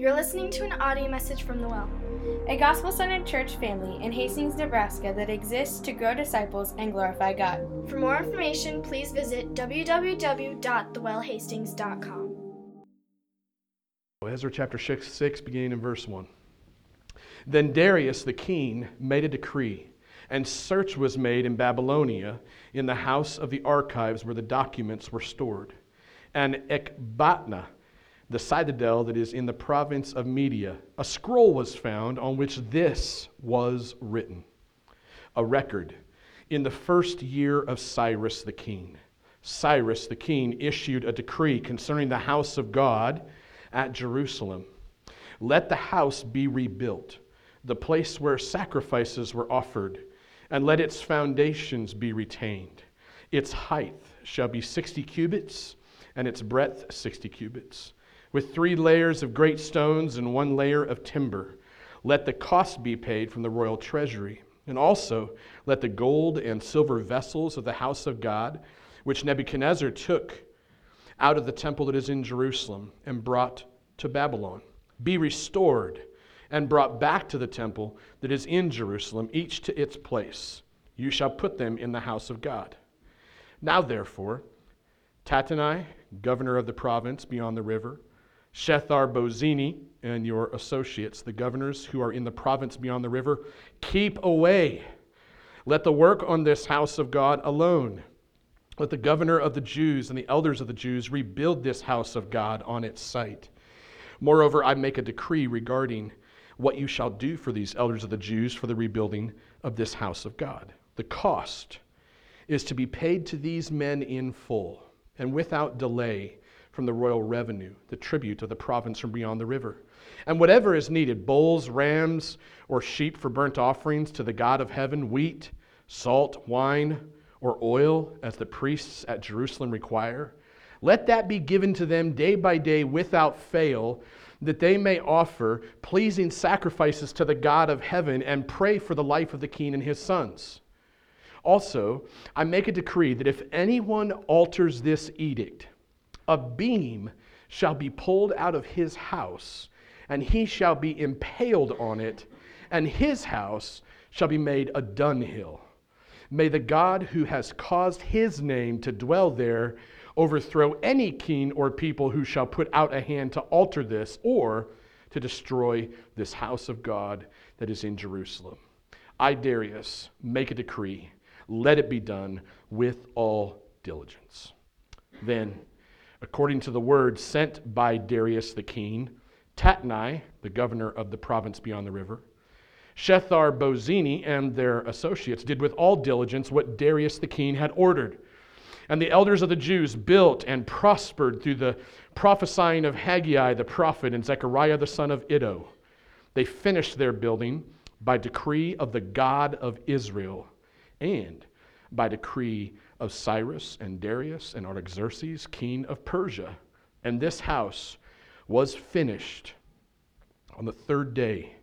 You're listening to an audio message from The Well. a gospel centered church family in Hastings, Nebraska that exists to grow disciples and glorify God. For more information, please visit www.thewellhastings.com. Ezra chapter 6, 6, beginning in verse 1. Then Darius the king made a decree, and search was made in Babylonia in the house of the archives where the documents were stored. And Ecbatana, the citadel that is in the province of Media, a scroll was found on which this was written a record in the first year of Cyrus the king. Cyrus the king issued a decree concerning the house of God at Jerusalem. Let the house be rebuilt, the place where sacrifices were offered, and let its foundations be retained. Its height shall be 60 cubits, and its breadth 60 cubits, with three layers of great stones and one layer of timber. Let the cost be paid from the royal treasury. And also let the gold and silver vessels of the house of God, which Nebuchadnezzar took out of the temple that is in Jerusalem and brought to Babylon, be restored and brought back to the temple that is in Jerusalem, each to its place. You shall put them in the house of God. Now, therefore, Tattenai, governor of the province beyond the river, Shethar Bozenai, and your associates, the governors who are in the province beyond the river, keep away. Let the work on this house of God alone. Let the governor of the Jews and the elders of the Jews rebuild this house of God on its site. Moreover, I make a decree regarding what you shall do for these elders of the Jews for the rebuilding of this house of God. The cost is to be paid to these men in full and without delay from the royal revenue, the tribute of the province from beyond the river. And whatever is needed bulls, rams, or sheep for burnt offerings to the God of heaven, wheat, salt, wine, or oil, as the priests at Jerusalem require. Let that be given to them day by day without fail, that they may offer pleasing sacrifices to the God of heaven and pray for the life of the king and his sons. Also, I make a decree that if anyone alters this edict, a beam shall be pulled out of his house, and he shall be impaled on it, and his house shall be made a dunghill. May the God who has caused his name to dwell there overthrow any king or people who shall put out a hand to alter this or to destroy this house of God that is in Jerusalem. I, Darius, make a decree. Let it be done with all diligence. Then, according to the word sent by Darius the king, Tattenai, the governor of the province beyond the river, Shethar Bozenai and their associates did with all diligence what Darius the king had ordered. And the elders of the Jews built and prospered through the prophesying of Haggai the prophet and Zechariah the son of Iddo. They finished their building by decree of the God of Israel and by decree of Cyrus and Darius and Artaxerxes, king of Persia. And this house was finished on the third day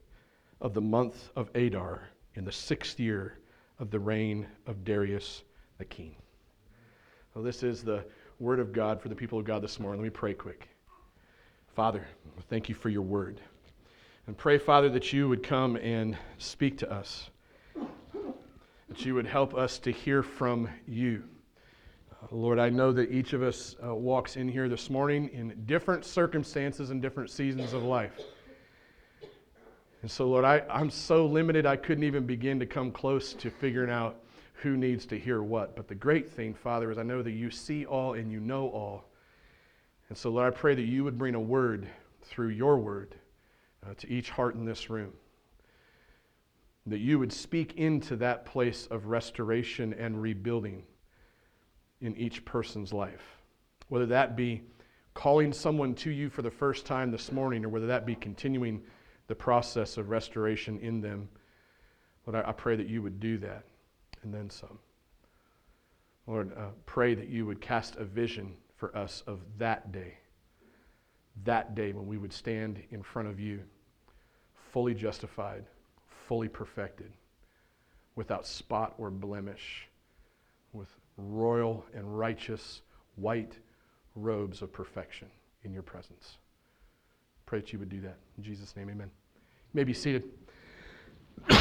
of the month of Adar in the sixth year of the reign of Darius the king. Well, this is the word of God for the people of God this morning. Let me pray quick. Father, thank you for your word. And pray, Father, that you would come and speak to us, that you would help us to hear from you. Uh, Lord, I know that each of us uh, walks in here this morning in different circumstances and different seasons of life. And so, Lord, I, I'm so limited I couldn't even begin to come close to figuring out who needs to hear what. But the great thing, Father, is I know that you see all and you know all. And so, Lord, I pray that you would bring a word through your word uh, to each heart in this room. That you would speak into that place of restoration and rebuilding in each person's life. Whether that be calling someone to you for the first time this morning, or whether that be continuing the process of restoration in them. Lord, I, pray that you would do that and then some. Lord, uh, pray that you would cast a vision for us of that day, that day when we would stand in front of you, fully justified, fully perfected, without spot or blemish, with royal and righteous white robes of perfection in your presence. Pray that you would do that. In Jesus' name, amen. You may be seated. you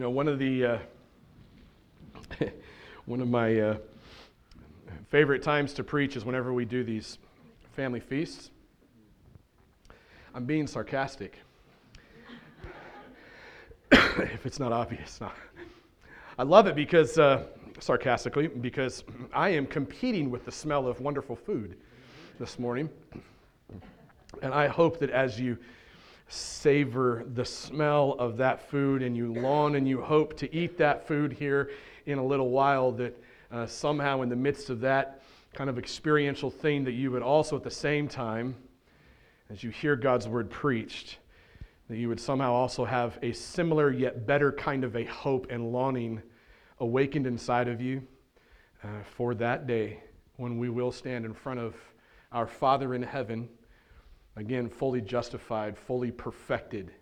know, one of the uh, one of my uh, favorite times to preach is whenever we do these family feasts. I'm being sarcastic. if it's not obvious, no. I love it because, uh, sarcastically, because I am competing with the smell of wonderful food this morning. And I hope that as you savor the smell of that food and you long and you hope to eat that food here in a little while, that uh, somehow in the midst of that kind of experiential thing, that you would also at the same time, as you hear God's word preached, that you would somehow also have a similar yet better kind of a hope and longing awakened inside of you uh, for that day when we will stand in front of our Father in heaven, again, fully justified, fully perfected,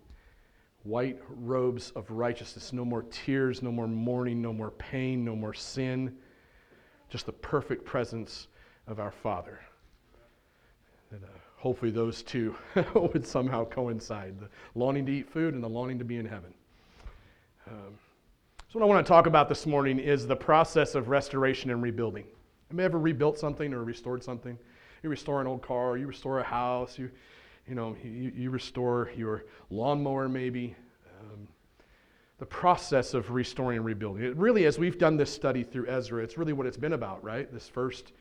white robes of righteousness, no more tears, no more mourning, no more pain, no more sin, just the perfect presence of our Father. And, uh, hopefully those two would somehow coincide the longing to eat food and the longing to be in heaven. Um, so, what I want to talk about this morning is the process of restoration and rebuilding. Have you ever rebuilt something or restored something? You restore an old car, you restore a house, you, you know, you, you restore your lawnmower maybe. Um, the process of restoring and rebuilding. It really, as we've done this study through Ezra, it's really what it's been about, right? This first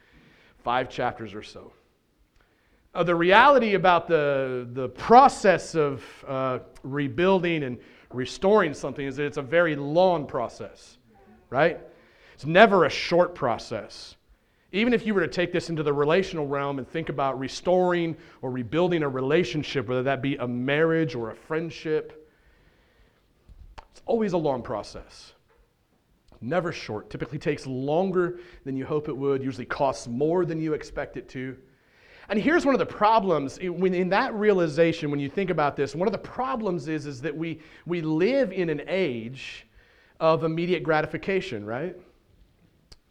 five chapters or so. Uh, the reality about the, the process of uh, rebuilding and restoring something is that it's a very long process, right? It's never a short process. Even if you were to take this into the relational realm and think about restoring or rebuilding a relationship, whether that be a marriage or a friendship, it's always a long process. Never short. Typically takes longer than you hope it would, usually costs more than you expect it to. And here's one of the problems when in that realization, when you think about this, one of the problems is, is that we, we live in an age of immediate gratification, right?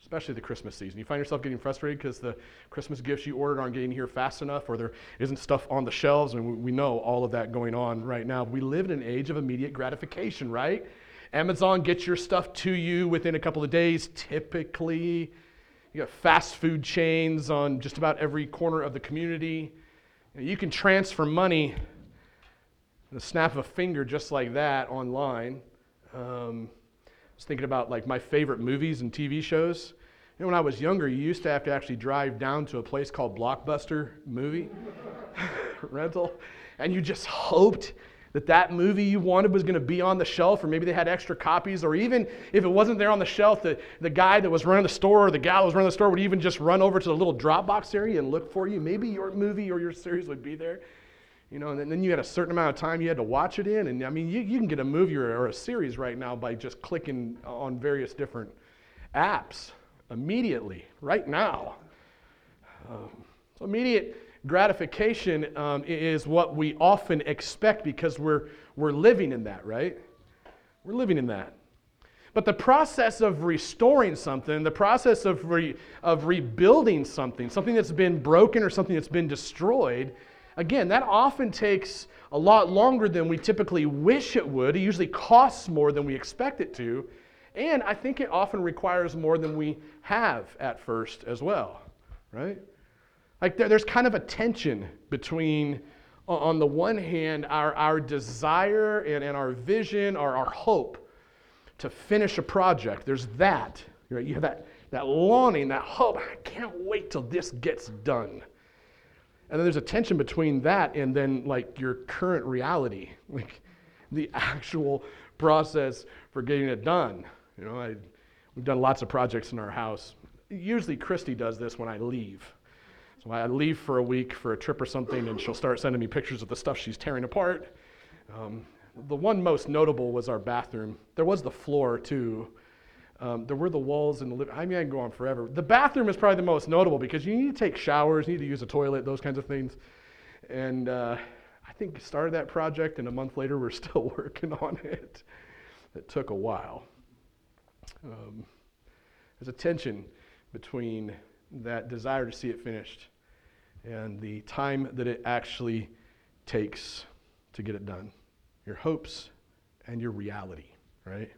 Especially the Christmas season. You find yourself getting frustrated because the Christmas gifts you ordered aren't getting here fast enough, or there isn't stuff on the shelves, and we know all of that going on right now. We live in an age of immediate gratification, right? Amazon gets your stuff to you within a couple of days, typically. You got fast food chains on just about every corner of the community. You, you can transfer money in the snap of a finger just like that online. Um, I was thinking about like my favorite movies and TV shows. You know, when I was younger, you used to have to actually drive down to a place called Blockbuster Movie Rental, and you just hoped that that movie you wanted was going to be on the shelf, or maybe they had extra copies, or even if it wasn't there on the shelf, the, the guy that was running the store or the gal that was running the store would even just run over to the little Dropbox area and look for you. Maybe your movie or your series would be there. You know, and then you had a certain amount of time you had to watch it in. And I mean, you, you can get a movie or, or a series right now by just clicking on various different apps immediately, right now. Um, so immediate gratification um, is what we often expect because we're, we're living in that, right? We're living in that. But the process of restoring something, the process of, re, of rebuilding something, something that's been broken or something that's been destroyed, again, that often takes a lot longer than we typically wish it would. It usually costs more than we expect it to. And I think it often requires more than we have at first as well, right? Like there, there's kind of a tension between, on the one hand, our, our desire and, and our vision or our hope to finish a project. There's that. Right? You have that, that longing, that hope. I can't wait till this gets done. And then there's a tension between that and then like your current reality, like the actual process for getting it done. You know, I, we've done lots of projects in our house. Usually Christy does this when I leave. So I leave for a week for a trip or something, and she'll start sending me pictures of the stuff she's tearing apart. Um, the one most notable was our bathroom. There was the floor too. Um, there were the walls in the living. I mean, I can go on forever. The bathroom is probably the most notable because you need to take showers, you need to use a toilet, those kinds of things. And uh, I think started that project, and a month later we're still working on it. It took a while. Um, there's a tension between that desire to see it finished and the time that it actually takes to get it done. Your hopes and your reality, right?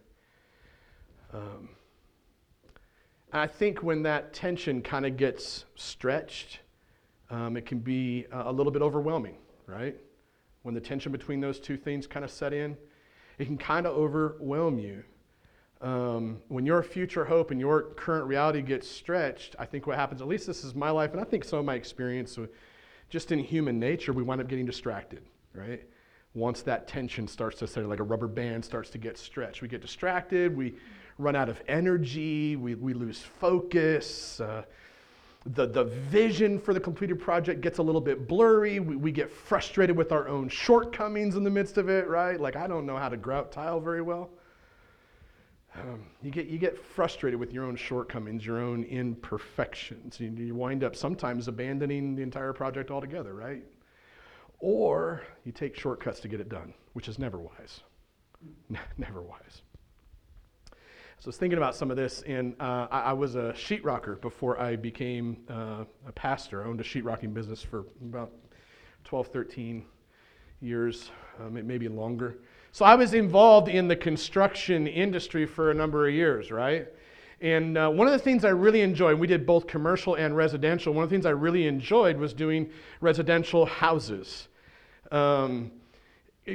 Um, I think when that tension kind of gets stretched, um, it can be a little bit overwhelming, right? When the tension between those two things kind of set in, it can kind of overwhelm you. Um, when your future hope and your current reality gets stretched, I think what happens, at least this is my life, and I think some of my experience, just in human nature, we wind up getting distracted, right? Once that tension starts to set, like a rubber band starts to get stretched, we get distracted, we run out of energy, we, we lose focus. Uh, the, the vision for the completed project gets a little bit blurry. We, we get frustrated with our own shortcomings in the midst of it, right? Like, I don't know how to grout tile very well. Um, you, get, you get frustrated with your own shortcomings, your own imperfections. You, you wind up sometimes abandoning the entire project altogether, right? Or you take shortcuts to get it done, which is never wise. never wise. So I was thinking about some of this, and uh, I, I, was a sheetrocker before I became uh, a pastor. I owned a sheetrocking business for about 12, 13 years, uh, maybe longer. So I was involved in the construction industry for a number of years, right? And uh, one of the things I really enjoyed, we did both commercial and residential. One of the things I really enjoyed was doing residential houses. Um,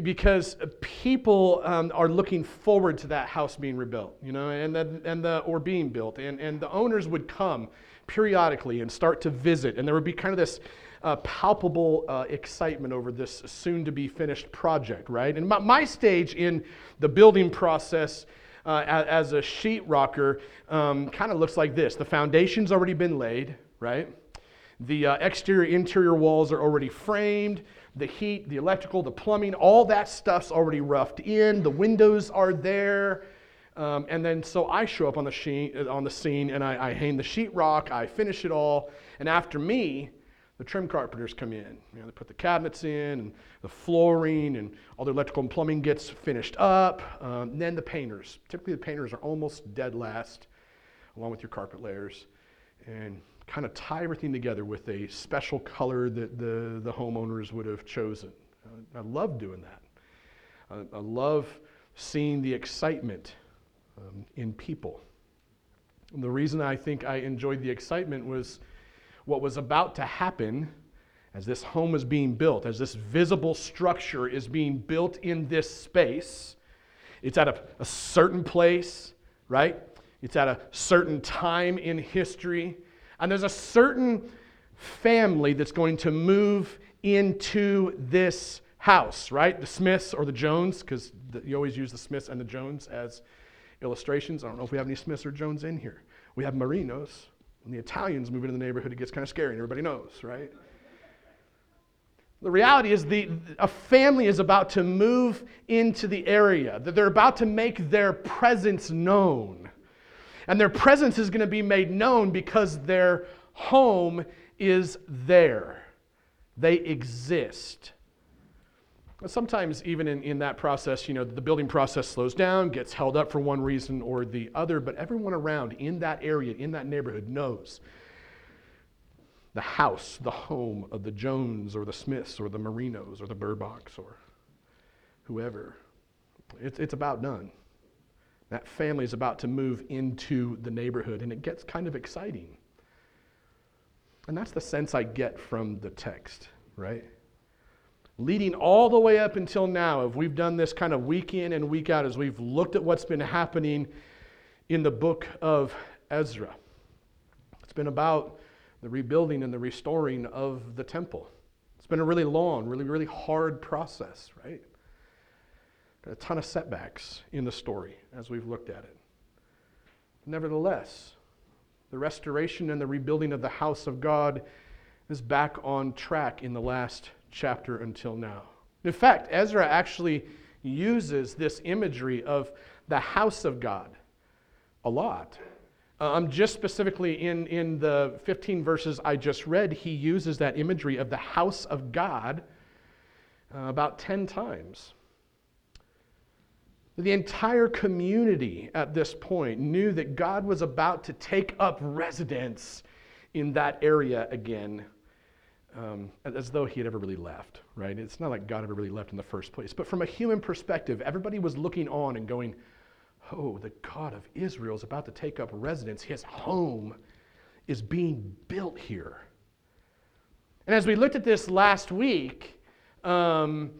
because people um, are looking forward to that house being rebuilt, you know, and the, and the or being built, and and the owners would come periodically and start to visit, and there would be kind of this uh, palpable uh, excitement over this soon-to-be finished project, right? And my, my, stage in the building process. Uh, as, as, a sheetrocker, um, kind of looks like this. The foundation's already been laid, right? The uh, exterior, interior walls are already framed the heat, the electrical, the plumbing, all that stuff's already roughed in. The windows are there. Um, and then so I show up on the, sheen, uh, on the scene and I, I hang the sheetrock, I finish it all. And after me, the trim carpenters come in. You know, they put the cabinets in and the flooring and all the electrical and plumbing gets finished up. Um, then the painters. Typically, the painters are almost dead last, along with your carpet layers. And kind of tie everything together with a special color that the, the homeowners would have chosen. I love doing that. I, I love seeing the excitement um, in people. And the reason I think I enjoyed the excitement was what was about to happen as this home is being built, as this visible structure is being built in this space. It's at a, a certain place, right? It's at a certain time in history. And there's a certain family that's going to move into this house, right? The Smiths or the Jones, because you always use the Smiths and the Jones as illustrations. I don't know if we have any Smiths or Jones in here. We have Marinos. When the Italians move into the neighborhood, it gets kind of scary, and everybody knows, right? The reality is the, a family is about to move into the area, that they're about to make their presence known. And their presence is going to be made known because their home is there. They exist. Sometimes, even in, in that process, you know, the building process slows down, gets held up for one reason or the other, but everyone around in that area, in that neighborhood, knows the house, the home of the Jones or the Smiths or the Marinos or the Burbachs or whoever. It's, it's about done. That family is about to move into the neighborhood, and it gets kind of exciting. And that's the sense I get from the text, right? Leading all the way up until now, if we've done this kind of week in and week out, as we've looked at what's been happening in the book of Ezra, it's been about the rebuilding and the restoring of the temple. It's been a really long, really, really hard process, right? A ton of setbacks in the story as we've looked at it. Nevertheless, the restoration and the rebuilding of the house of God is back on track in the last chapter until now. In fact, Ezra actually uses this imagery of the house of God a lot. Um, just specifically in, in the 15 verses I just read, he uses that imagery of the house of God uh, about 10 times. The entire community at this point knew that God was about to take up residence in that area again, um, as though he had ever really left, right? It's not like God ever really left in the first place. But from a human perspective, everybody was looking on and going, oh, the God of Israel is about to take up residence. His home is being built here. And as we looked at this last week, um,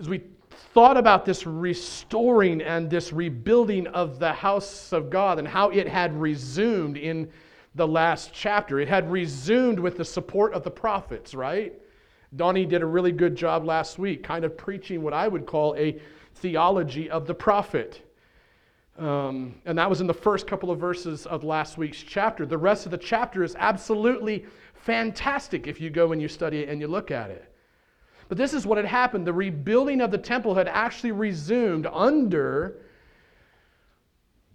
as we thought about this restoring and this rebuilding of the house of God and how it had resumed in the last chapter, it had resumed with the support of the prophets, right? Donnie did a really good job last week, kind of preaching what I would call a theology of the prophet. Um, and that was in the first couple of verses of last week's chapter. The rest of the chapter is absolutely fantastic if you go and you study it and you look at it. But this is what had happened. The rebuilding of the temple had actually resumed under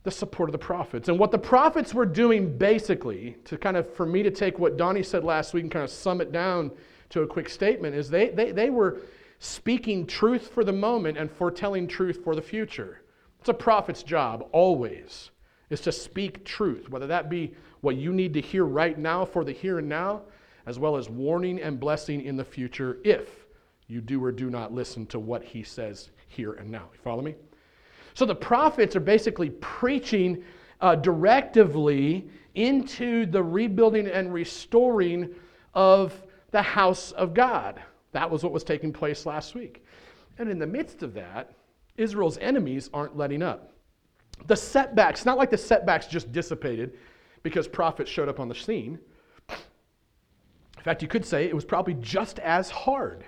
the support of the prophets. And what the prophets were doing basically, to kind of, for me to take what Donnie said last week and kind of sum it down to a quick statement, is they, they, they were speaking truth for the moment and foretelling truth for the future. It's a prophet's job, always, is to speak truth, whether that be what you need to hear right now for the here and now, as well as warning and blessing in the future if you do or do not listen to what he says here and now. You follow me? So the prophets are basically preaching uh, directively into the rebuilding and restoring of the house of God. That was what was taking place last week. And in the midst of that, Israel's enemies aren't letting up. The setbacks, not like the setbacks just dissipated because prophets showed up on the scene. In fact, you could say it was probably just as hard.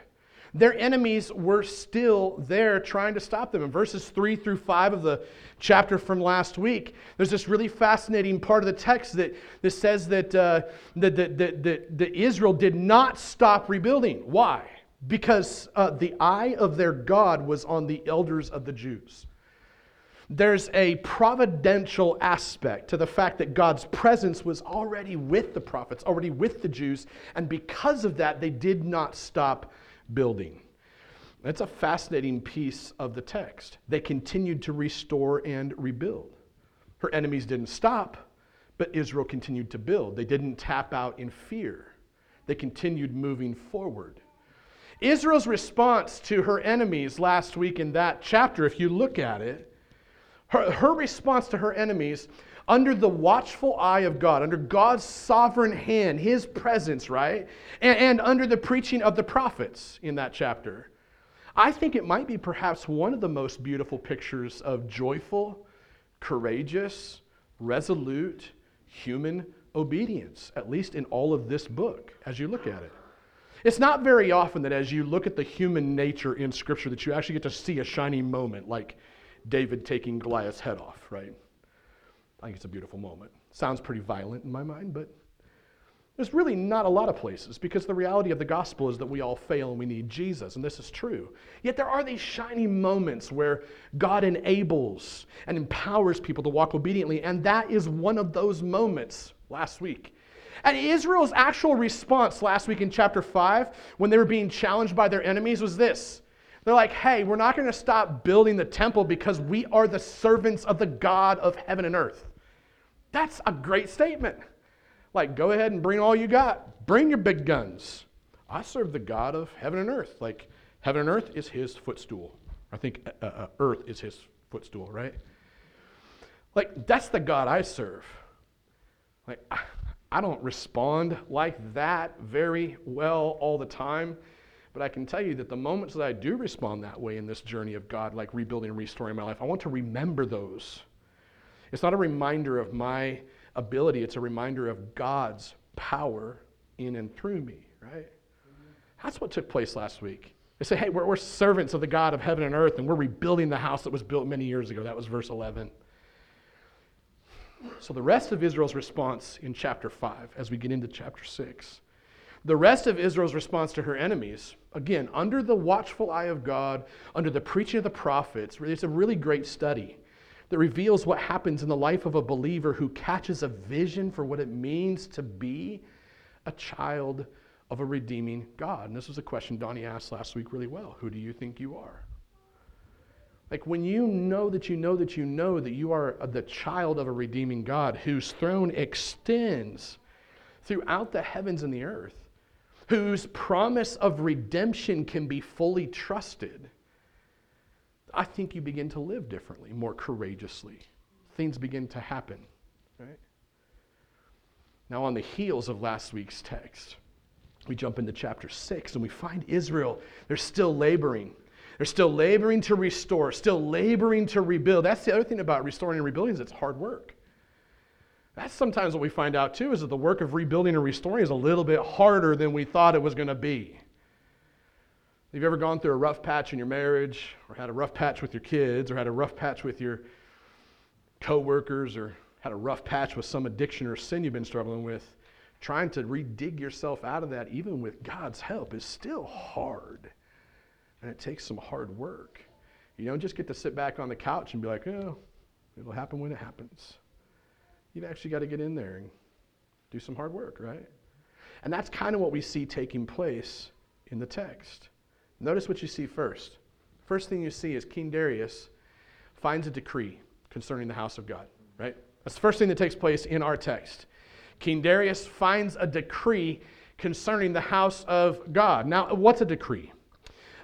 Their enemies were still there trying to stop them. In verses 3 through 5 of the chapter from last week, there's this really fascinating part of the text that, that says that, uh, that, that, that, that, that Israel did not stop rebuilding. Why? because uh, the eye of their God was on the elders of the Jews. There's a providential aspect to the fact that God's presence was already with the prophets, already with the Jews, and because of that, they did not stop building. That's a fascinating piece of the text. They continued to restore and rebuild. Her enemies didn't stop, but Israel continued to build. They didn't tap out in fear, they continued moving forward. Israel's response to her enemies last week in that chapter, if you look at it, her, her response to her enemies under the watchful eye of God, under God's sovereign hand, His presence, right? And, and, under the preaching of the prophets in that chapter. I think it might be perhaps one of the most beautiful pictures of joyful, courageous, resolute human obedience, at least in all of this book as you look at it. It's not very often that as you look at the human nature in Scripture that you actually get to see a shining moment like David taking Goliath's head off, right? I think it's a beautiful moment. Sounds pretty violent in my mind, but there's really not a lot of places because the reality of the gospel is that we all fail and we need Jesus, and this is true. Yet there are these shining moments where God enables and empowers people to walk obediently, and that is one of those moments last week and Israel's actual response last week in chapter 5, when they were being challenged by their enemies, was this. They're like, hey, we're not going to stop building the temple because we are the servants of the God of heaven and earth. That's a great statement. Like, go ahead and bring all you got. Bring your big guns. I serve the God of heaven and earth. Like, heaven and earth is his footstool. I think uh, uh, earth is his footstool, right? Like, that's the God I serve. Like, I don't respond like that very well all the time. But I can tell you that the moments that I do respond that way in this journey of God, like rebuilding and restoring my life, I want to remember those. It's not a reminder of my ability, it's a reminder of God's power in and through me, right? That's what took place last week. They say, hey, we're, we're servants of the God of heaven and earth, and we're rebuilding the house that was built many years ago. That was verse 11. So, the rest of Israel's response in chapter 5, as we get into chapter 6, the rest of Israel's response to her enemies, again, under the watchful eye of God, under the preaching of the prophets, it's a really great study that reveals what happens in the life of a believer who catches a vision for what it means to be a child of a redeeming God. And this was a question Donnie asked last week really well. Who do you think you are? Like when you know that you know that you know that you are the child of a redeeming God whose throne extends throughout the heavens and the earth, whose promise of redemption can be fully trusted, I think you begin to live differently, more courageously. Things begin to happen, right? Now, on the heels of last week's text, we jump into chapter 6 and we find Israel, they're still laboring. They're still laboring to restore, still laboring to rebuild. That's the other thing about restoring and rebuilding is it's hard work. That's sometimes what we find out too is that the work of rebuilding and restoring is a little bit harder than we thought it was going to be. Have you ever gone through a rough patch in your marriage, or had a rough patch with your kids, or had a rough patch with your coworkers, or had a rough patch with some addiction or sin you've been struggling with? Trying to redig yourself out of that, even with God's help, is still hard. And it takes some hard work. You don't just get to sit back on the couch and be like, oh, it'll happen when it happens. You've actually got to get in there and do some hard work, right? And that's kind of what we see taking place in the text. Notice what you see first. First thing you see is King Darius finds a decree concerning the house of God, right? That's the first thing that takes place in our text. King Darius finds a decree concerning the house of God. Now, what's a decree?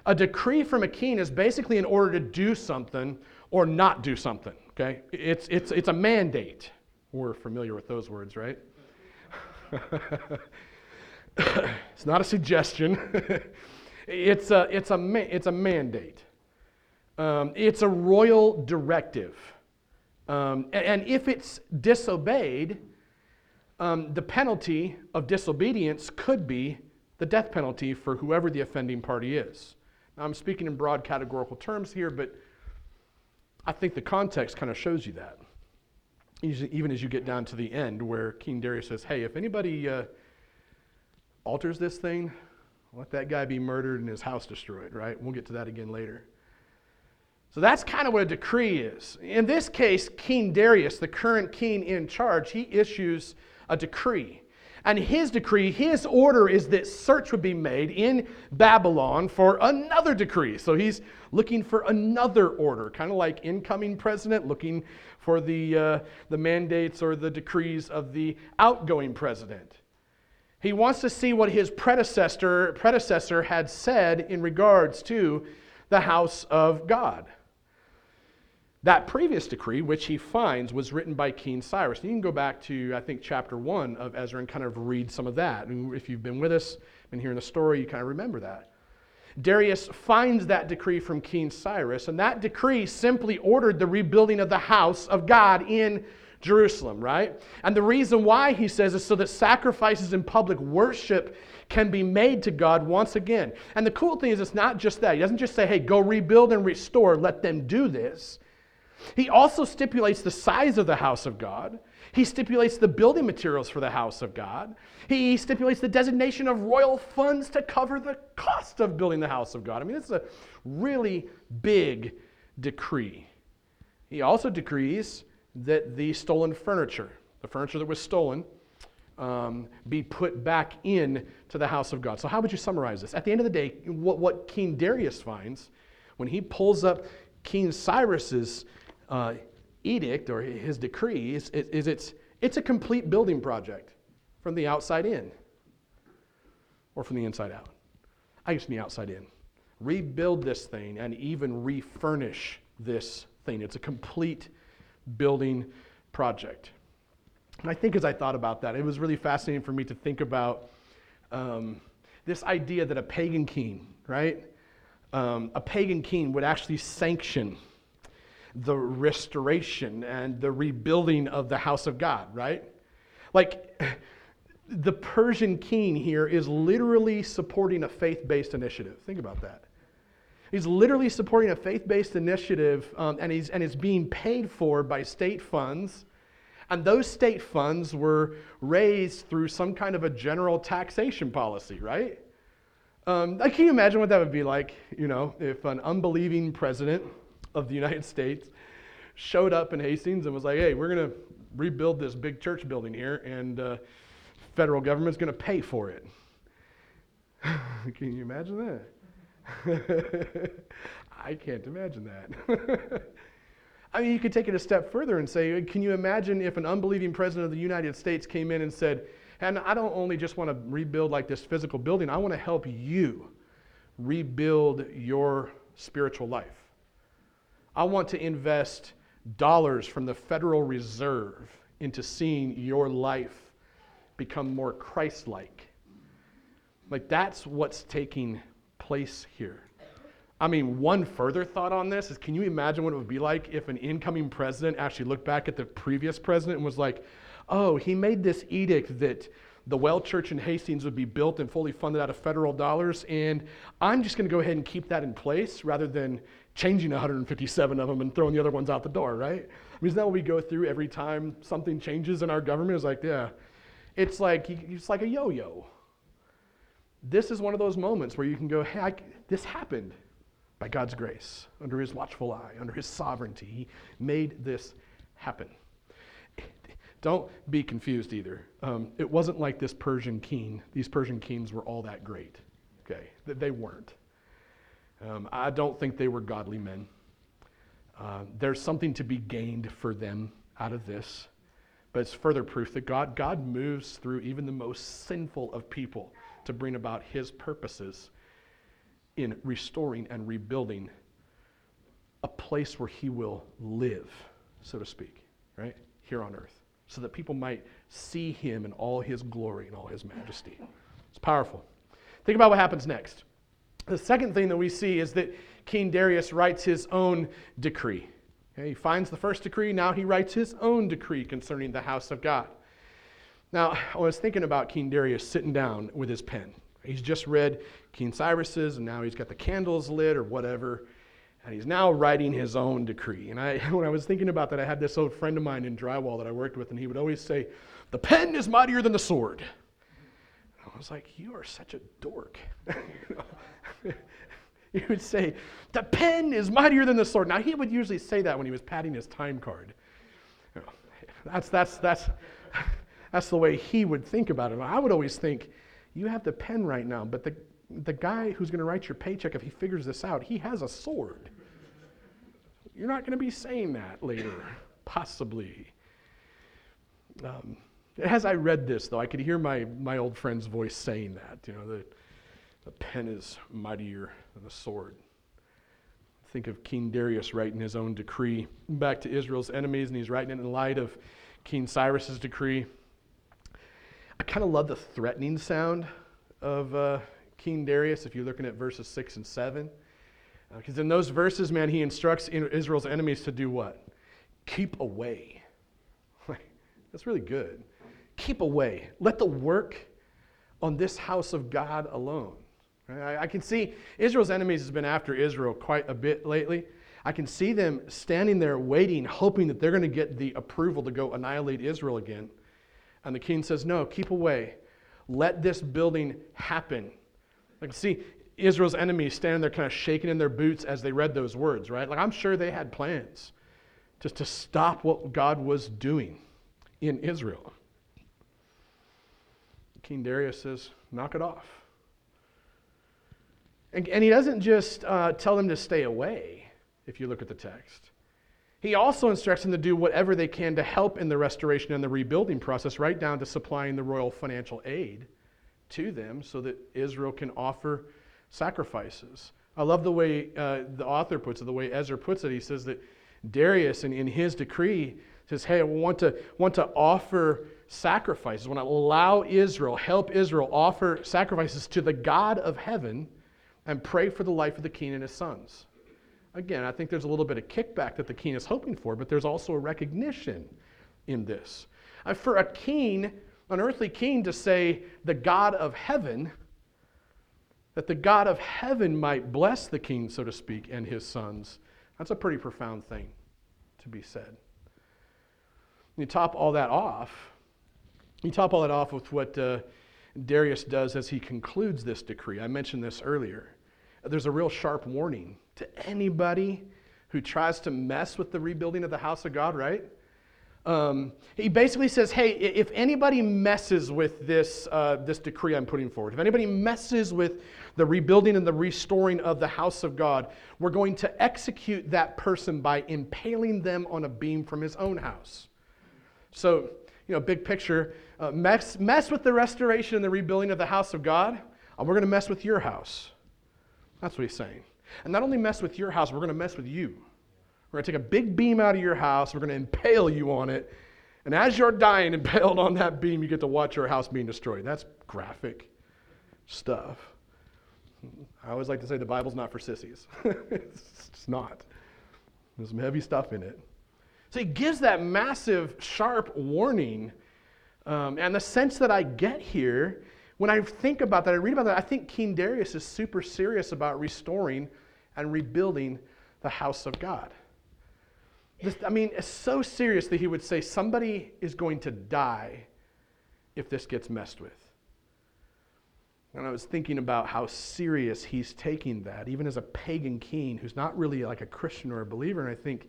A decree from a king is basically in order to do something or not do something, okay? It's, it's, it's a mandate. We're familiar with those words, right? it's not a suggestion. it's, a, it's, a, it's a mandate. Um, it's a royal directive. Um, and, and, if it's disobeyed, um, the penalty of disobedience could be the death penalty for whoever the offending party is. Now, I'm speaking in broad categorical terms here, but I think the context kind of shows you that. Even as you get down to the end, where King Darius says, Hey, if anybody uh, alters this thing, let that guy be murdered and his house destroyed, right? We'll get to that again later. So that's kind of what a decree is. In this case, King Darius, the current king in charge, he issues a decree. And his decree, his order is that search would be made in Babylon for another decree. So he's looking for another order, kind of like incoming president looking for the, uh, the mandates or the decrees of the outgoing president. He wants to see what his predecessor, predecessor had said in regards to the house of God. That previous decree, which he finds, was written by King Cyrus. You can go back to, I think, chapter 1 of Ezra and kind of read some of that. And if you've been with us and hearing the story, you kind of remember that. Darius finds that decree from King Cyrus, and that decree simply ordered the rebuilding of the house of God in Jerusalem, right? And the reason why, he says, is so that sacrifices and public worship can be made to God once again. And the cool thing is, it's not just that. He doesn't just say, hey, go rebuild and restore, let them do this. He also stipulates the size of the house of God. He stipulates the building materials for the house of God. He stipulates the designation of royal funds to cover the cost of building the house of God. I mean, it's a really big decree. He also decrees that the stolen furniture, the furniture that was stolen, um, be put back in to the house of God. So, how would you summarize this? At the end of the day, what, what King Darius finds when he pulls up King Cyrus's uh, edict or his decree is, is, it's, it's a complete building project from the outside in or from the inside out. I guess from the outside in. Rebuild this thing and even refurnish this thing. It's a complete building project. And I think as I thought about that, it was really fascinating for me to think about um, this idea that a pagan king, right? Um, a pagan king would actually sanction the restoration and the rebuilding of the house of God, right? Like, the Persian king here is literally supporting a faith based initiative. Think about that. He's literally supporting a faith based initiative, um, and, he's, and it's being paid for by state funds. And those state funds were raised through some kind of a general taxation policy, right? Um, can you imagine what that would be like, you know, if an unbelieving president of the United States showed up in Hastings and was like, hey, we're going to rebuild this big church building here, and uh, federal government's going to pay for it. Can you imagine that? I can't imagine that. I mean, you could take it a step further and say, can you imagine if an unbelieving president of the United States came in and said, and I don't only just want to rebuild like this physical building, I want to help you rebuild your spiritual life. I want to invest dollars from the Federal Reserve into seeing your life become more Christ like. Like, that's what's taking place here. I mean, one further thought on this is can you imagine what it would be like if an incoming president actually looked back at the previous president and was like, oh, he made this edict that the Well Church in Hastings would be built and fully funded out of federal dollars, and I'm just going to go ahead and keep that in place rather than changing 157 of them and throwing the other ones out the door, right? I mean, isn't that what we go through every time something changes in our government? It's like, yeah, it's like it's like a yo-yo. This is one of those moments where you can go, hey, I, this happened by God's grace, under His watchful eye, under His sovereignty. He made this happen. Don't be confused either. Um, it wasn't like this Persian king. These Persian kings were all that great. Okay, they weren't. Um, I don't think they were godly men. Uh, there's something to be gained for them out of this, but it's further proof that God, God moves through even the most sinful of people to bring about His purposes in restoring and rebuilding a place where He will live, so to speak, right here on earth so that people might see him in all his glory and all his majesty. It's powerful. Think about what happens next. The second thing that we see is that King Darius writes his own decree. Okay, he finds the first decree, now he writes his own decree concerning the house of God. Now, I was thinking about King Darius sitting down with his pen. He's just read King Cyrus's, and now he's got the candles lit or whatever. And he's now writing his own decree. And I, when I was thinking about that, I had this old friend of mine in drywall that I worked with, and he would always say, The pen is mightier than the sword. And I was like, You are such a dork. he would say, The pen is mightier than the sword. Now, he would usually say that when he was patting his time card. That's, that's, that's, that's the way he would think about it. I would always think, You have the pen right now, but the, the guy who's going to write your paycheck, if he figures this out, he has a sword. You're not going to be saying that later, possibly. Um, as I read this, though, I could hear my, my old friend's voice saying that. You know, the, the pen is mightier than the sword. Think of King Darius writing his own decree back to Israel's enemies, and he's writing it in light of King Cyrus's decree. I kind of love the threatening sound of uh, King Darius, if you're looking at verses 6 and 7. Because uh, in those verses, man, he instructs Israel's enemies to do what? Keep away. That's really good. Keep away. Let the work on this house of God alone. Right? I, I can see Israel's enemies has been after Israel quite a bit lately. I can see them standing there waiting, hoping that they're going to get the approval to go annihilate Israel again. And the king says, No, keep away. Let this building happen. Like, see Israel's enemies standing there kind of shaking in their boots as they read those words, right? Like I'm sure they had plans just to stop what God was doing in Israel. King Darius says, knock it off. And, and he doesn't just uh, tell them to stay away, if you look at the text. He also instructs them to do whatever they can to help in the restoration and the rebuilding process, right down to supplying the royal financial aid to them so that Israel can offer sacrifices. I love the way uh, the author puts it, the way Ezra puts it. He says that Darius, in, in his decree, says, Hey, I want to, want to offer sacrifices. I want to allow Israel, help Israel offer sacrifices to the God of heaven and pray for the life of the king and his sons. Again, I think there's a little bit of kickback that the king is hoping for, but there's also a recognition in this. Uh, for a king, an earthly king to say, the God of heaven, that the God of heaven might bless the king, so to speak, and his sons. That's a pretty profound thing to be said. You top all that off, you top all that off with what uh, Darius does as he concludes this decree. I mentioned this earlier. There's a real sharp warning to anybody who tries to mess with the rebuilding of the house of God, right? Um, he basically says, hey, if anybody messes with this, uh, this decree I'm putting forward, if anybody messes with the rebuilding and the restoring of the house of God, we're going to execute that person by impaling them on a beam from his own house. So, you know, big picture, uh, mess, mess with the restoration and the rebuilding of the house of God, and we're going to mess with your house. That's what he's saying. And not only mess with your house, we're going to mess with you. We're going to take a big beam out of your house, we're going to impale you on it, and as you're dying impaled on that beam, you get to watch your house being destroyed. That's graphic stuff. I always like to say the Bible's not for sissies. it's not. There's some heavy stuff in it. So he gives that massive, sharp warning. Um, and the sense that I get here, when I think about that, I read about that, I think King Darius is super serious about restoring and rebuilding the house of God. This, I mean, it's so serious that he would say somebody is going to die if this gets messed with. And I was thinking about how serious he's taking that, even as a pagan king who's not really like a Christian or a believer. And I think,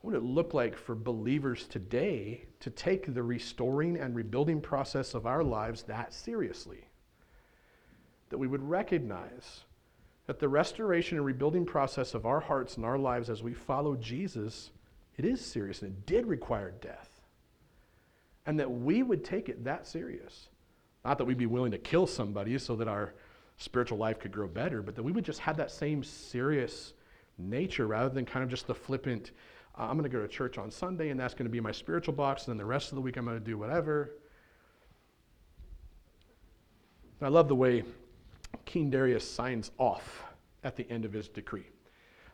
what would it look like for believers today to take the restoring and rebuilding process of our lives that seriously? That we would recognize that the restoration and rebuilding process of our hearts and our lives as we follow Jesus, it is serious and it did require death. And that we would take it that serious. Not that we'd be willing to kill somebody so that our spiritual life could grow better, but that we would just have that same serious nature rather than kind of just the flippant, uh, I'm going to go to church on Sunday and that's going to be my spiritual box, and then the rest of the week I'm going to do whatever. I love the way King Darius signs off at the end of his decree.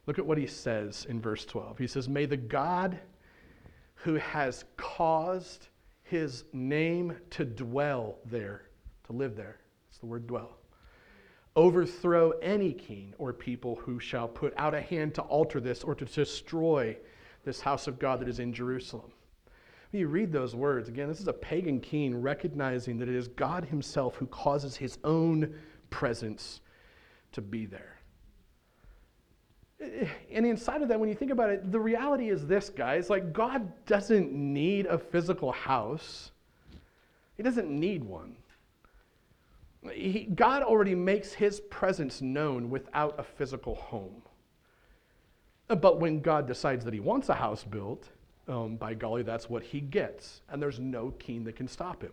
Look at what he says in verse 12. He says, May the God who has caused his name to dwell there, to live there, it's the word dwell, overthrow any king or people who shall put out a hand to alter this or to destroy this house of God that is in Jerusalem. When you read those words, again, this is a pagan king recognizing that it is God himself who causes his own presence to be there. And inside of that, when you think about it, the reality is this, guys like, God doesn't need a physical house, He doesn't need one. He, God already makes His presence known without a physical home. But when God decides that He wants a house built, um, by golly, that's what He gets. And there's no king that can stop Him.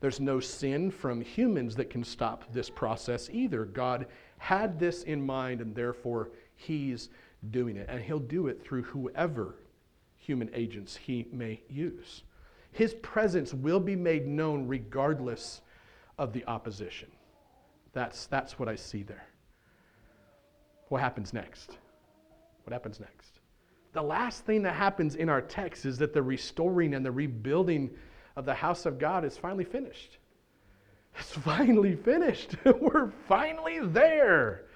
There's no sin from humans that can stop this process either. God had this in mind, and therefore He's doing it. And He'll do it through whoever human agents He may use. His presence will be made known regardless of the opposition. That's, that's what I see there. What happens next? What happens next? The last thing that happens in our text is that the restoring and the rebuilding of the house of God is finally finished. It's finally finished. We're finally there.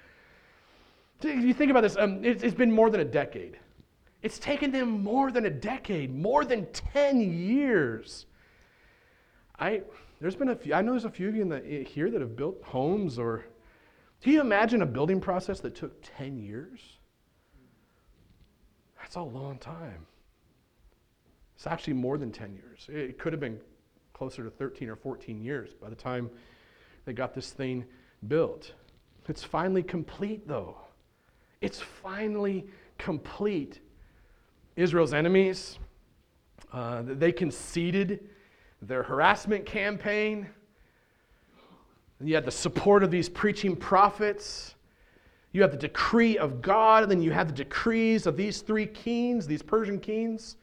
You think about this, um, it's, it's been more than a decade. It's taken them more than a decade, more than 10 years. I, there's been a few, I know there's a few of you in the, here that have built homes or, do you imagine a building process that took 10 years? That's a long time. It's actually more than 10 years. It could have been closer to 13 or 14 years by the time they got this thing built. It's finally complete, though. It's finally complete. Israel's enemies, uh, they conceded their harassment campaign. And you had the support of these preaching prophets. You have the decree of God, and then you have the decrees of these three kings, these Persian kings,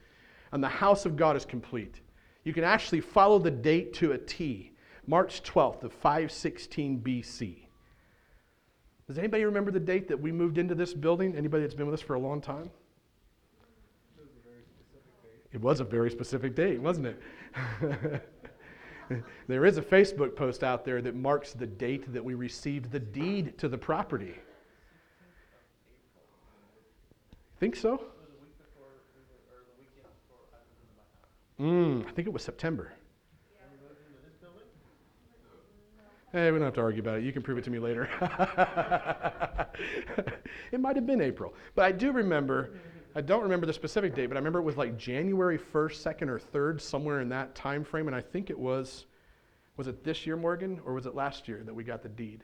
and the house of God is complete. You can actually follow the date to a T, March 12th of 516 BC. Does anybody remember the date that we moved into this building? Anybody that's been with us for a long time? It was a very specific date, wasn't it? there is a Facebook post out there that marks the date that we received the deed to the property. Think so? Mm, I think it was September. Hey, we don't have to argue about it. You can prove it to me later. it might have been April. But I do remember I don't remember the specific date, but I remember it was like January 1st, 2nd, or 3rd, somewhere in that time frame. And I think it was, was it this year, Morgan, or was it last year that we got the deed?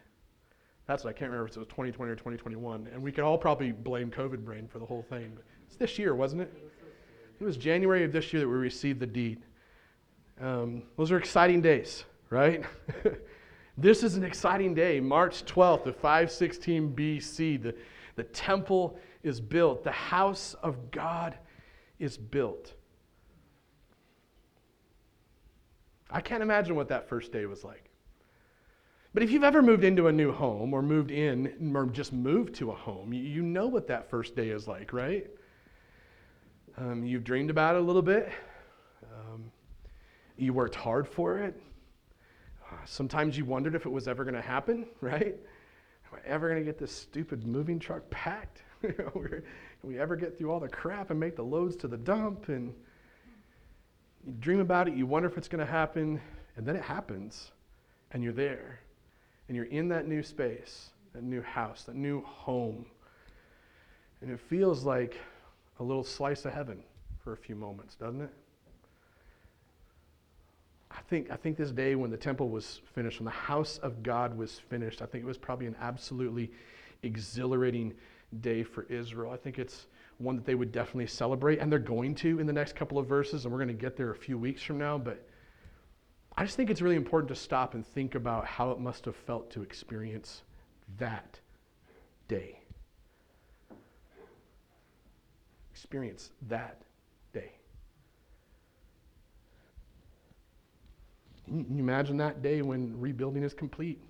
That's what I can't remember if it was 2020 or 2021. And we could all probably blame COVID brain for the whole thing. But it's this year, wasn't it? It was January of this year that we received the deed. Um, those are exciting days, right? this is an exciting day, March 12th of 516 BC. The, the temple is built, the house of God is built. I can't imagine what that first day was like. But if you've ever moved into a new home or moved in or just moved to a home, you, know what that first day is like, right? Um, you've dreamed about it a little bit. Um, you worked hard for it. Uh, sometimes you wondered if it was ever going to happen, right? Am I ever going to get this stupid moving truck packed? Can we ever get through all the crap and make the loads to the dump? And you dream about it, you wonder if it's going to happen, and then it happens, and you're there. And you're in that new space, that new house, that new home. And it feels like a little slice of heaven for a few moments, doesn't it? I think, I think this day when the temple was finished, when the house of God was finished, I think it was probably an absolutely exhilarating day for Israel. I think it's one that they would definitely celebrate, and they're going to in the next couple of verses, and we're going to get there a few weeks from now. But I just think it's really important to stop and think about how it must have felt to experience that day. Experience that day. Can you imagine that day when rebuilding is complete?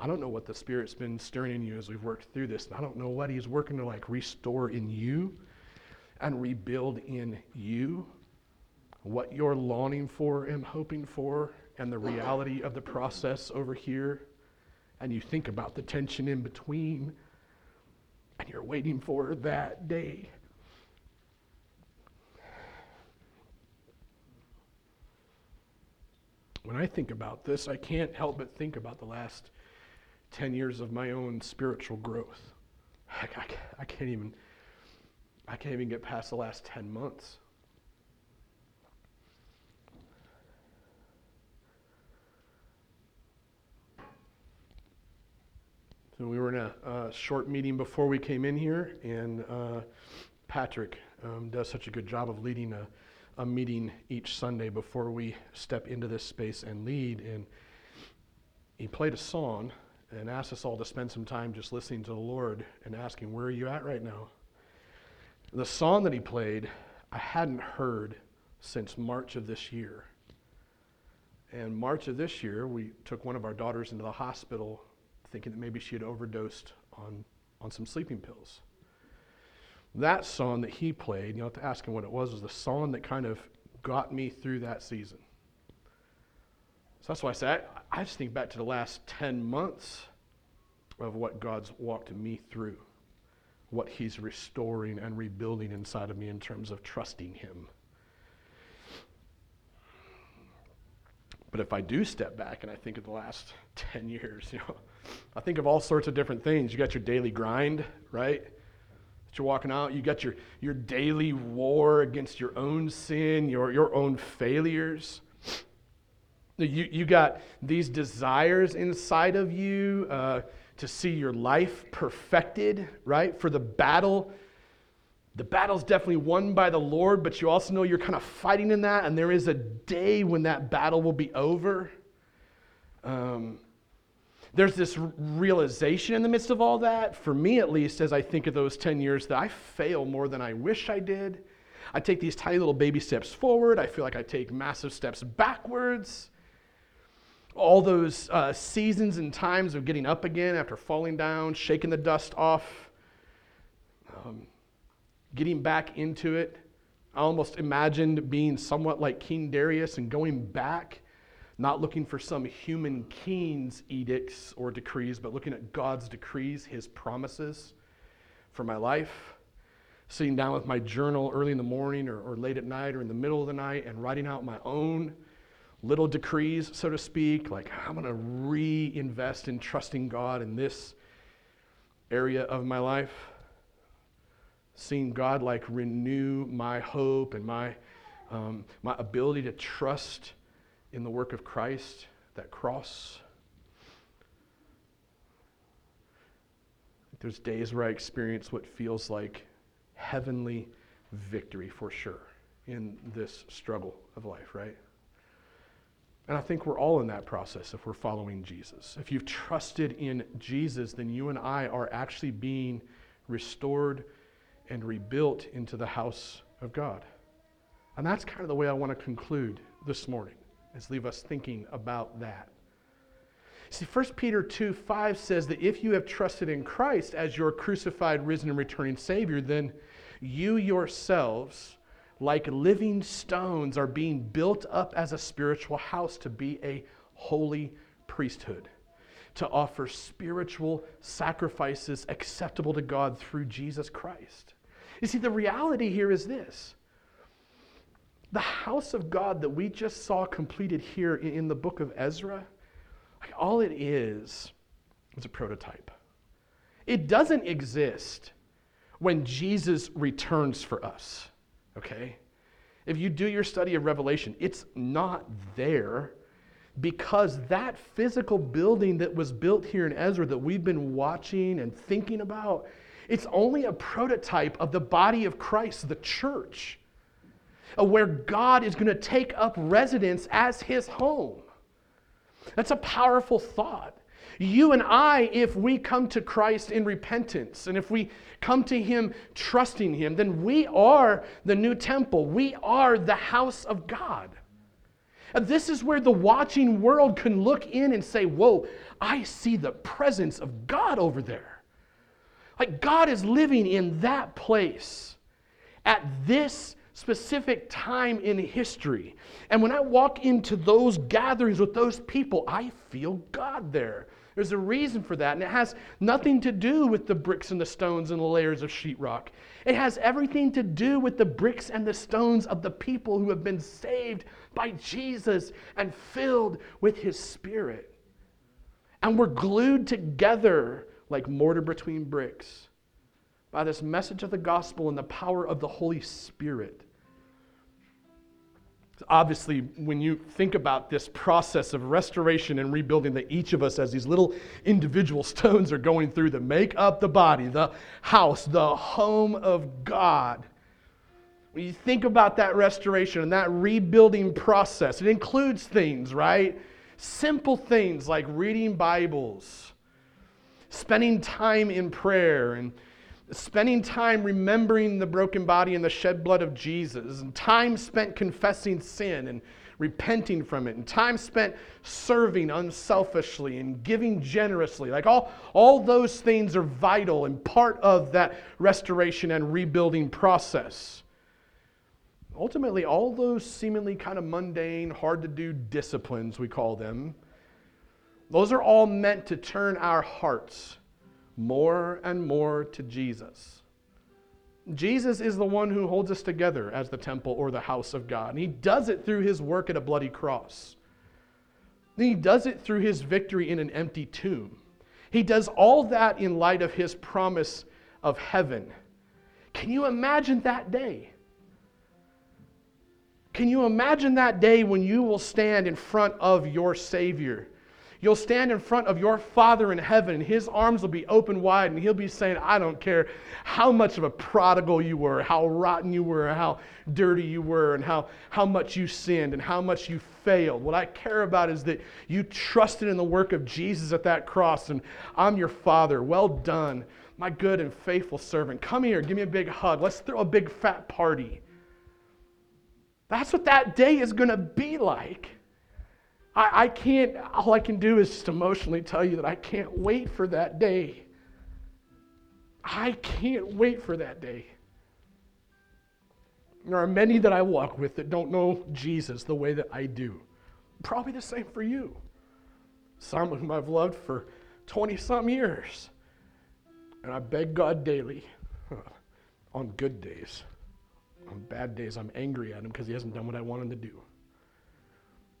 I don't know what the Spirit's been stirring in you as we've worked through this. I don't know what He's working to like restore in you and rebuild in you. What you're longing for and hoping for, and the reality of the process over here. And you think about the tension in between, and you're waiting for that day. When I think about this, I can't help but think about the last 10 years of my own spiritual growth. I, I, can't even I can't even get past the last 10 months. So we were in a, short meeting before we came in here, and uh, Patrick um, does such a good job of leading a, a meeting each Sunday before we step into this space and lead. And he played a song and asked us all to spend some time just listening to the Lord and asking, Where are you at right now? The song that he played, I hadn't heard since March of this year. And March of this year, we took one of our daughters into the hospital thinking that maybe she had overdosed on, on some sleeping pills. That song that he played, you know, to ask him what it was, was the song that kind of got me through that season. So that's why I say I, I just think back to the last 10 months of what God's walked me through, what He's restoring and rebuilding inside of me in terms of trusting Him. But if I do step back and I think of the last 10 years, you know, I think of all sorts of different things. You got your daily grind, right? That you're walking out. You got your, your daily war against your own sin, your, your own failures. You, you got these desires inside of you uh, to see your life perfected, right? For the battle. The battle's definitely won by the Lord, but you also know you're kind of fighting in that, and there is a day when that battle will be over. Um, there's this realization in the midst of all that, for me at least, as I think of those 10 years, that I fail more than I wish I did. I take these tiny little baby steps forward. I feel like I take massive steps backwards. All those uh, seasons and times of getting up again after falling down, shaking the dust off, um, getting back into it. I almost imagined being somewhat like King Darius and going back not looking for some human king's edicts or decrees, but looking at God's decrees, his promises for my life. Sitting down with my journal early in the morning or, or late at night or in the middle of the night and writing out my own little decrees, so to speak, like I'm going to reinvest in trusting God in this area of my life. seeing God like renew my hope and my, um, my ability to trust in the work of Christ, that cross. There's days where I experience what feels like heavenly victory for sure in this struggle of life, right? And I think we're all in that process if we're following Jesus. If you've trusted in Jesus, then you and I are actually being restored and rebuilt into the house of God. And that's kind of the way I want to conclude this morning, leave us thinking about that. See, 1 Peter 2 5 says that if you have trusted in Christ as your crucified, risen, and returning Savior, then you yourselves, like living stones, are being built up as a spiritual house to be a holy priesthood, to offer spiritual sacrifices acceptable to God through Jesus Christ. You see, the reality here is this the house of God that we just saw completed here in the book of Ezra, all it is is a prototype. It doesn't exist when Jesus returns for us, okay? If you do your study of Revelation, it's not there because that physical building that was built here in Ezra that we've been watching and thinking about, it's only a prototype of the body of Christ, the church, where God is going to take up residence as his home. That's a powerful thought. You and I, if we come to Christ in repentance and if we come to Him trusting Him, then we are the new temple. We are the house of God. And this is where the watching world can look in and say, Whoa, I see the presence of God over there. Like God is living in that place at this specific time in history. And when I walk into those gatherings with those people, I feel God there. There's a reason for that, and it has nothing to do with the bricks and the stones and the layers of sheetrock. It has everything to do with the bricks and the stones of the people who have been saved by Jesus and filled with His Spirit. And we're glued together like mortar between bricks by this message of the gospel and the power of the Holy Spirit. Obviously, when you think about this process of restoration and rebuilding that each of us, as these little individual stones, are going through to make up the body, the house, the home of God, when you think about that restoration and that rebuilding process, it includes things, right? Simple things like reading Bibles, spending time in prayer, and spending time remembering the broken body and the shed blood of Jesus, and time spent confessing sin and repenting from it, and time spent serving unselfishly and giving generously. Like all, all those things are vital and part of that restoration and rebuilding process. Ultimately, all those seemingly kind of mundane, hard to do disciplines, we call them, those are all meant to turn our hearts more and more to Jesus. Jesus is the one who holds us together as the temple or the house of God. And he does it through his work at a bloody cross. he does it through his victory in an empty tomb. He does all that in light of his promise of heaven. Can you imagine that day? Can you imagine that day when you will stand in front of your Savior? You'll stand in front of your Father in heaven, and His arms will be open wide, and He'll be saying, I don't care how much of a prodigal you were, how rotten you were, how dirty you were, and how, how much you sinned, and how much you failed. What I care about is that you trusted in the work of Jesus at that cross, and I'm your Father. Well done, my good and faithful servant. Come here, give me a big hug. Let's throw a big fat party. That's what that day is going to be like. I, I can't, all I can do is just emotionally tell you that I can't wait for that day. I can't wait for that day. There are many that I walk with that don't know Jesus the way that I do. Probably the same for you. Some whom I've loved for 20 some years. And I beg God daily, on good days. On bad days, I'm angry at him because he hasn't done what I want him to do.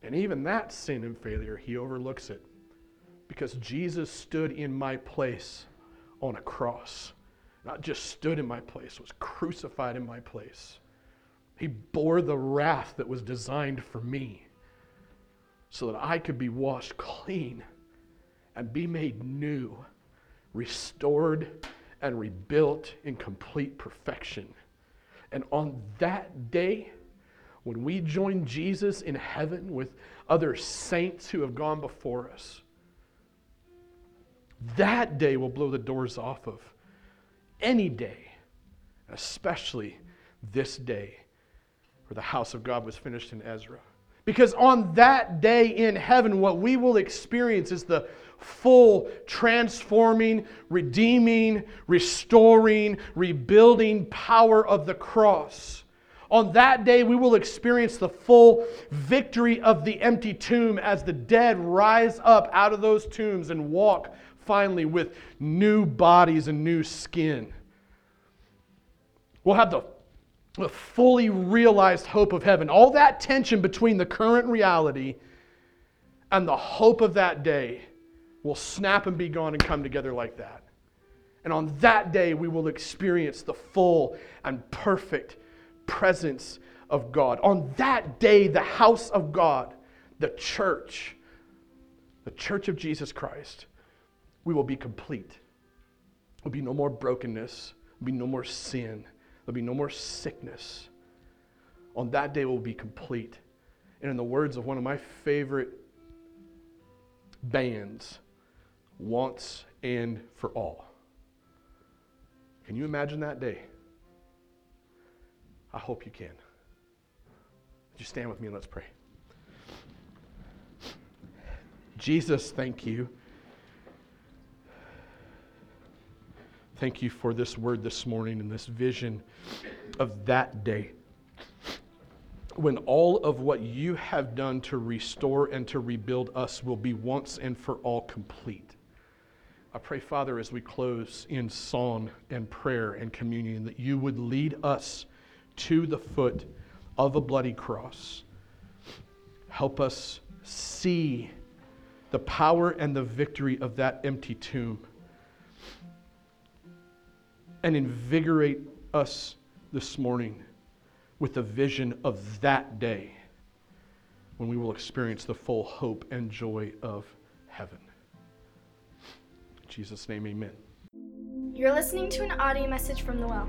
And even that sin and failure, he overlooks it because Jesus stood in my place on a cross. not just stood in my place, was crucified in my place. He bore the wrath that was designed for me so that I could be washed clean and be made new, restored, and rebuilt in complete perfection. And on that day, when we join Jesus in heaven with other saints who have gone before us, that day will blow the doors off of any day, especially this day where the house of God was finished in Ezra. Because on that day in heaven, what we will experience is the full transforming, redeeming, restoring, rebuilding power of the cross. On that day, we will experience the full victory of the empty tomb as the dead rise up out of those tombs and walk finally with new bodies and new skin. We'll have the, fully realized hope of heaven. All that tension between the current reality and the hope of that day will snap and be gone and come together like that. And on that day, we will experience the full and perfect presence of God. On that day, the house of God, the church, the church of Jesus Christ, we will be complete. There'll be no more brokenness, there'll be no more sin, there'll be no more sickness. On that day, we'll be complete. And in the words of one of my favorite bands, once and for all. Can you imagine that day? I hope you can. Would you stand with me and let's pray? Jesus, thank you. Thank you for this word this morning and this vision of that day when all of what you have done to restore and to rebuild us will be once and for all complete. I pray, Father, as we close in song and prayer and communion, that you would lead us to the foot of a bloody cross. Help us see the power and the victory of that empty tomb and invigorate us this morning with the vision of that day when we will experience the full hope and joy of heaven. In Jesus' name, amen. You're listening to an audio message from the Well.